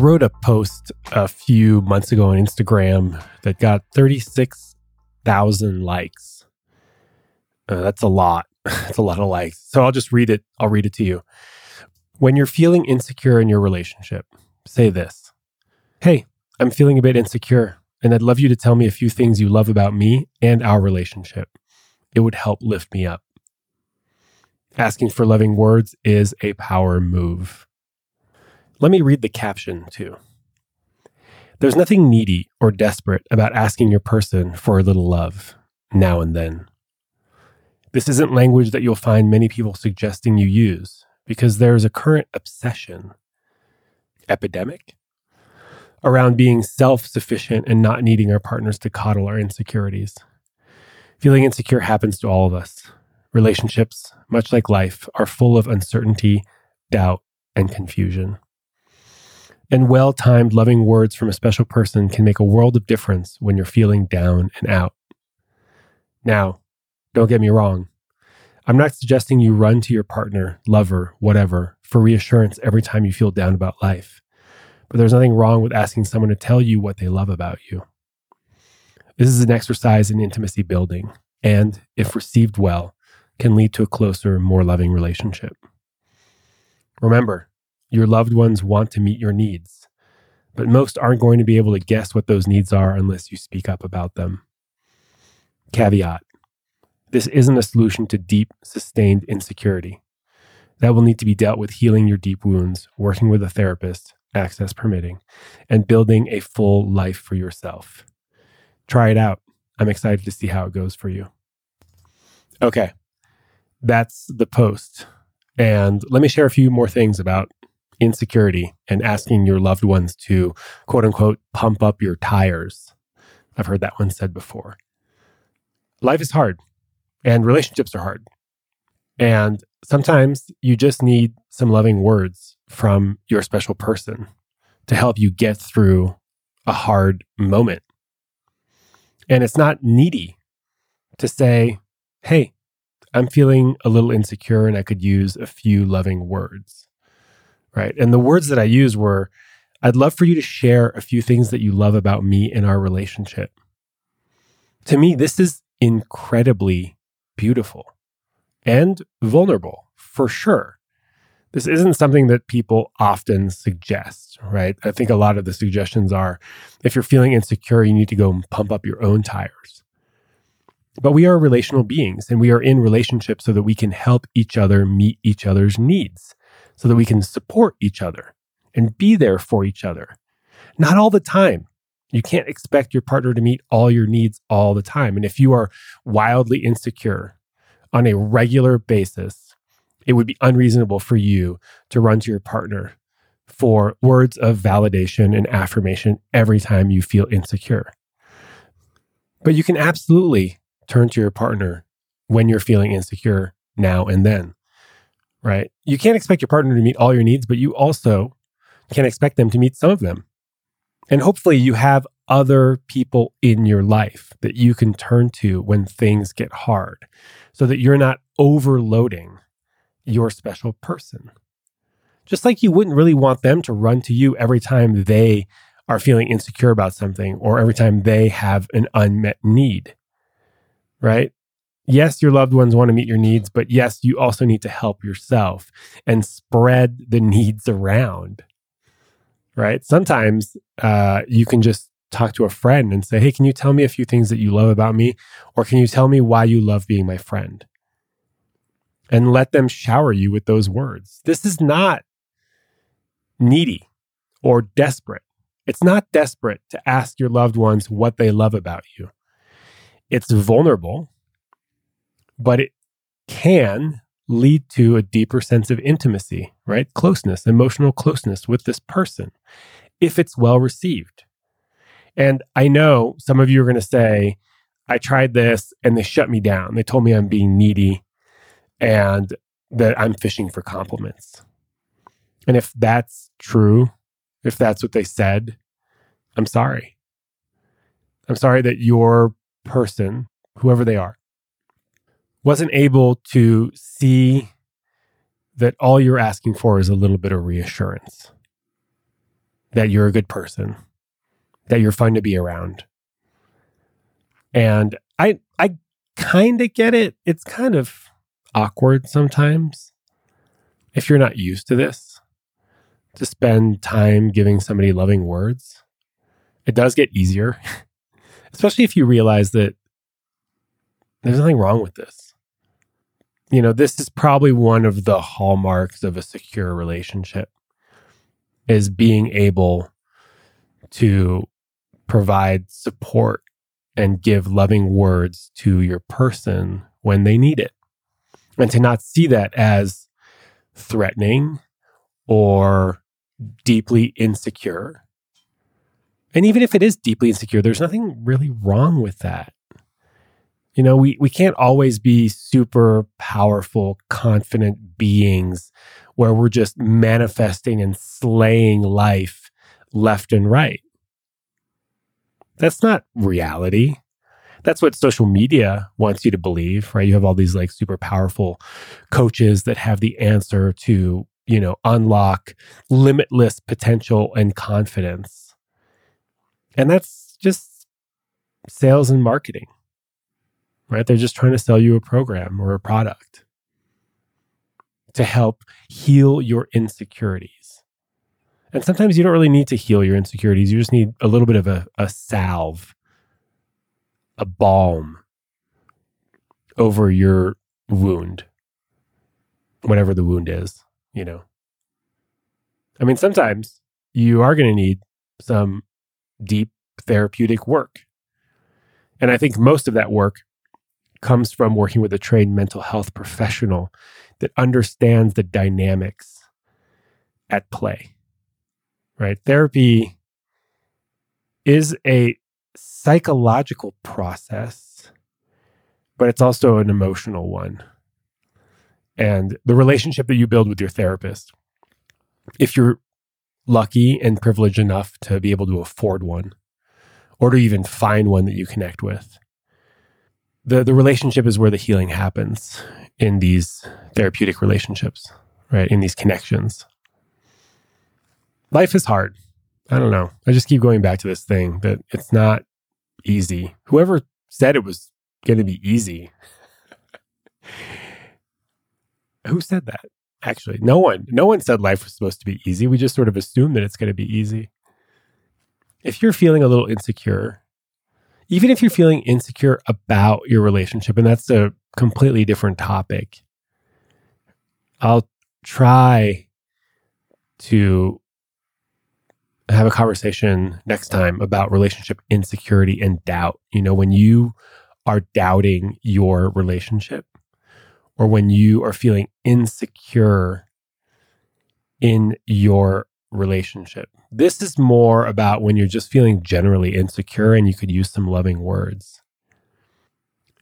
Wrote a post a few months ago on Instagram that got 36,000 likes. Uh, that's a lot. That's a lot of likes. So I'll just read it. I'll read it to you. When you're feeling insecure in your relationship, say this Hey, I'm feeling a bit insecure, and I'd love you to tell me a few things you love about me and our relationship. It would help lift me up. Asking for loving words is a power move. Let me read the caption too. There's nothing needy or desperate about asking your person for a little love now and then. This isn't language that you'll find many people suggesting you use because there is a current obsession, epidemic, around being self sufficient and not needing our partners to coddle our insecurities. Feeling insecure happens to all of us. Relationships, much like life, are full of uncertainty, doubt, and confusion. And well timed, loving words from a special person can make a world of difference when you're feeling down and out. Now, don't get me wrong. I'm not suggesting you run to your partner, lover, whatever, for reassurance every time you feel down about life. But there's nothing wrong with asking someone to tell you what they love about you. This is an exercise in intimacy building, and if received well, can lead to a closer, more loving relationship. Remember, your loved ones want to meet your needs, but most aren't going to be able to guess what those needs are unless you speak up about them. Caveat this isn't a solution to deep, sustained insecurity. That will need to be dealt with healing your deep wounds, working with a therapist, access permitting, and building a full life for yourself. Try it out. I'm excited to see how it goes for you. Okay, that's the post. And let me share a few more things about insecurity and asking your loved ones to quote unquote pump up your tires. I've heard that one said before. Life is hard and relationships are hard. And sometimes you just need some loving words from your special person to help you get through a hard moment. And it's not needy to say, Hey, I'm feeling a little insecure and I could use a few loving words. Right. And the words that I used were, I'd love for you to share a few things that you love about me in our relationship. To me, this is incredibly beautiful and vulnerable for sure. This isn't something that people often suggest, right? I think a lot of the suggestions are if you're feeling insecure, you need to go and pump up your own tires. But we are relational beings and we are in relationships so that we can help each other meet each other's needs, so that we can support each other and be there for each other. Not all the time. You can't expect your partner to meet all your needs all the time. And if you are wildly insecure on a regular basis, it would be unreasonable for you to run to your partner for words of validation and affirmation every time you feel insecure. But you can absolutely turn to your partner when you're feeling insecure now and then, right? You can't expect your partner to meet all your needs, but you also can expect them to meet some of them. And hopefully, you have other people in your life that you can turn to when things get hard so that you're not overloading your special person. Just like you wouldn't really want them to run to you every time they are feeling insecure about something or every time they have an unmet need, right? Yes, your loved ones want to meet your needs, but yes, you also need to help yourself and spread the needs around right? Sometimes uh, you can just talk to a friend and say, Hey, can you tell me a few things that you love about me? Or can you tell me why you love being my friend? And let them shower you with those words. This is not needy or desperate. It's not desperate to ask your loved ones what they love about you. It's vulnerable, but it can lead to a deeper sense of intimacy, right? Closeness, emotional closeness with this person if it's well received. And I know some of you are going to say, I tried this and they shut me down. They told me I'm being needy and that I'm fishing for compliments. And if that's true, if that's what they said, I'm sorry. I'm sorry that your person, whoever they are, wasn't able to see that all you're asking for is a little bit of reassurance. that you're a good person, that you're fun to be around. And I I kind of get it. It's kind of awkward sometimes if you're not used to this to spend time giving somebody loving words. It does get easier, especially if you realize that there's nothing wrong with this. You know, this is probably one of the hallmarks of a secure relationship is being able to provide support and give loving words to your person when they need it. And to not see that as threatening or deeply insecure. And even if it is deeply insecure, there's nothing really wrong with that. You know, we, we can't always be super powerful, confident beings where we're just manifesting and slaying life left and right. That's not reality. That's what social media wants you to believe, right? You have all these like super powerful coaches that have the answer to, you know, unlock limitless potential and confidence. And that's just sales and marketing, right? They're just trying to sell you a program or a product to help heal your insecurities. And sometimes you don't really need to heal your insecurities. You just need a little bit of a, a salve, a balm over your wound, whatever the wound is, you know. I mean, sometimes you are going to need some deep therapeutic work. And I think most of that work comes from working with a trained mental health professional that understands the dynamics at play. Right? Therapy is a psychological process, but it's also an emotional one. And the relationship that you build with your therapist, if you're lucky and privileged enough to be able to afford one, or to even find one that you connect with, the the relationship is where the healing happens in these therapeutic relationships, right? In these connections. Life is hard. I don't know. I just keep going back to this thing that it's not easy. Whoever said it was going to be easy. Who said that? Actually, no one. No one said life was supposed to be easy. We just sort of assume that it's going to be easy. If you're feeling a little insecure even if you're feeling insecure about your relationship, and that's a completely different topic, I'll try to have a conversation next time about relationship insecurity and doubt. You know, when you are doubting your relationship or when you are feeling insecure in your relationship. This is more about when you're just feeling generally insecure and you could use some loving words.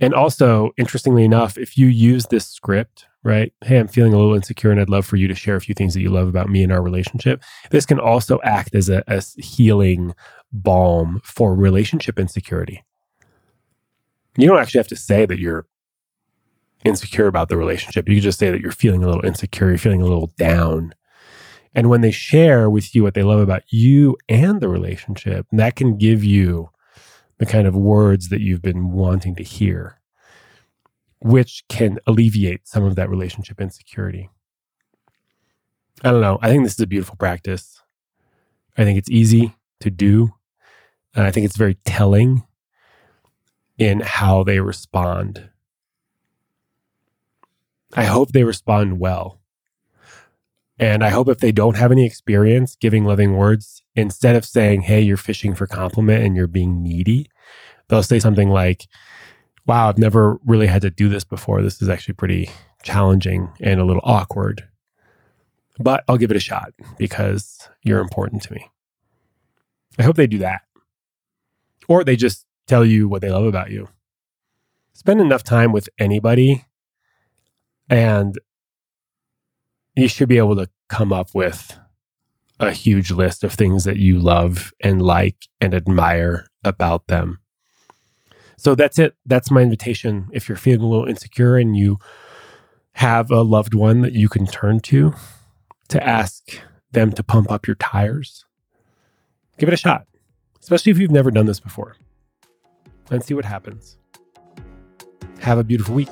And also, interestingly enough, if you use this script, right? Hey, I'm feeling a little insecure and I'd love for you to share a few things that you love about me and our relationship. This can also act as a, a healing balm for relationship insecurity. You don't actually have to say that you're insecure about the relationship. You can just say that you're feeling a little insecure, you're feeling a little down. And when they share with you what they love about you and the relationship, that can give you the kind of words that you've been wanting to hear, which can alleviate some of that relationship insecurity. I don't know. I think this is a beautiful practice. I think it's easy to do. And I think it's very telling in how they respond. I hope they respond well. And I hope if they don't have any experience giving loving words, instead of saying, Hey, you're fishing for compliment and you're being needy, they'll say something like, Wow, I've never really had to do this before. This is actually pretty challenging and a little awkward. But I'll give it a shot because you're important to me. I hope they do that. Or they just tell you what they love about you. Spend enough time with anybody and you should be able to come up with a huge list of things that you love and like and admire about them. So that's it. That's my invitation. If you're feeling a little insecure and you have a loved one that you can turn to to ask them to pump up your tires, Give it a shot, especially if you've never done this before, and see what happens. Have a beautiful week.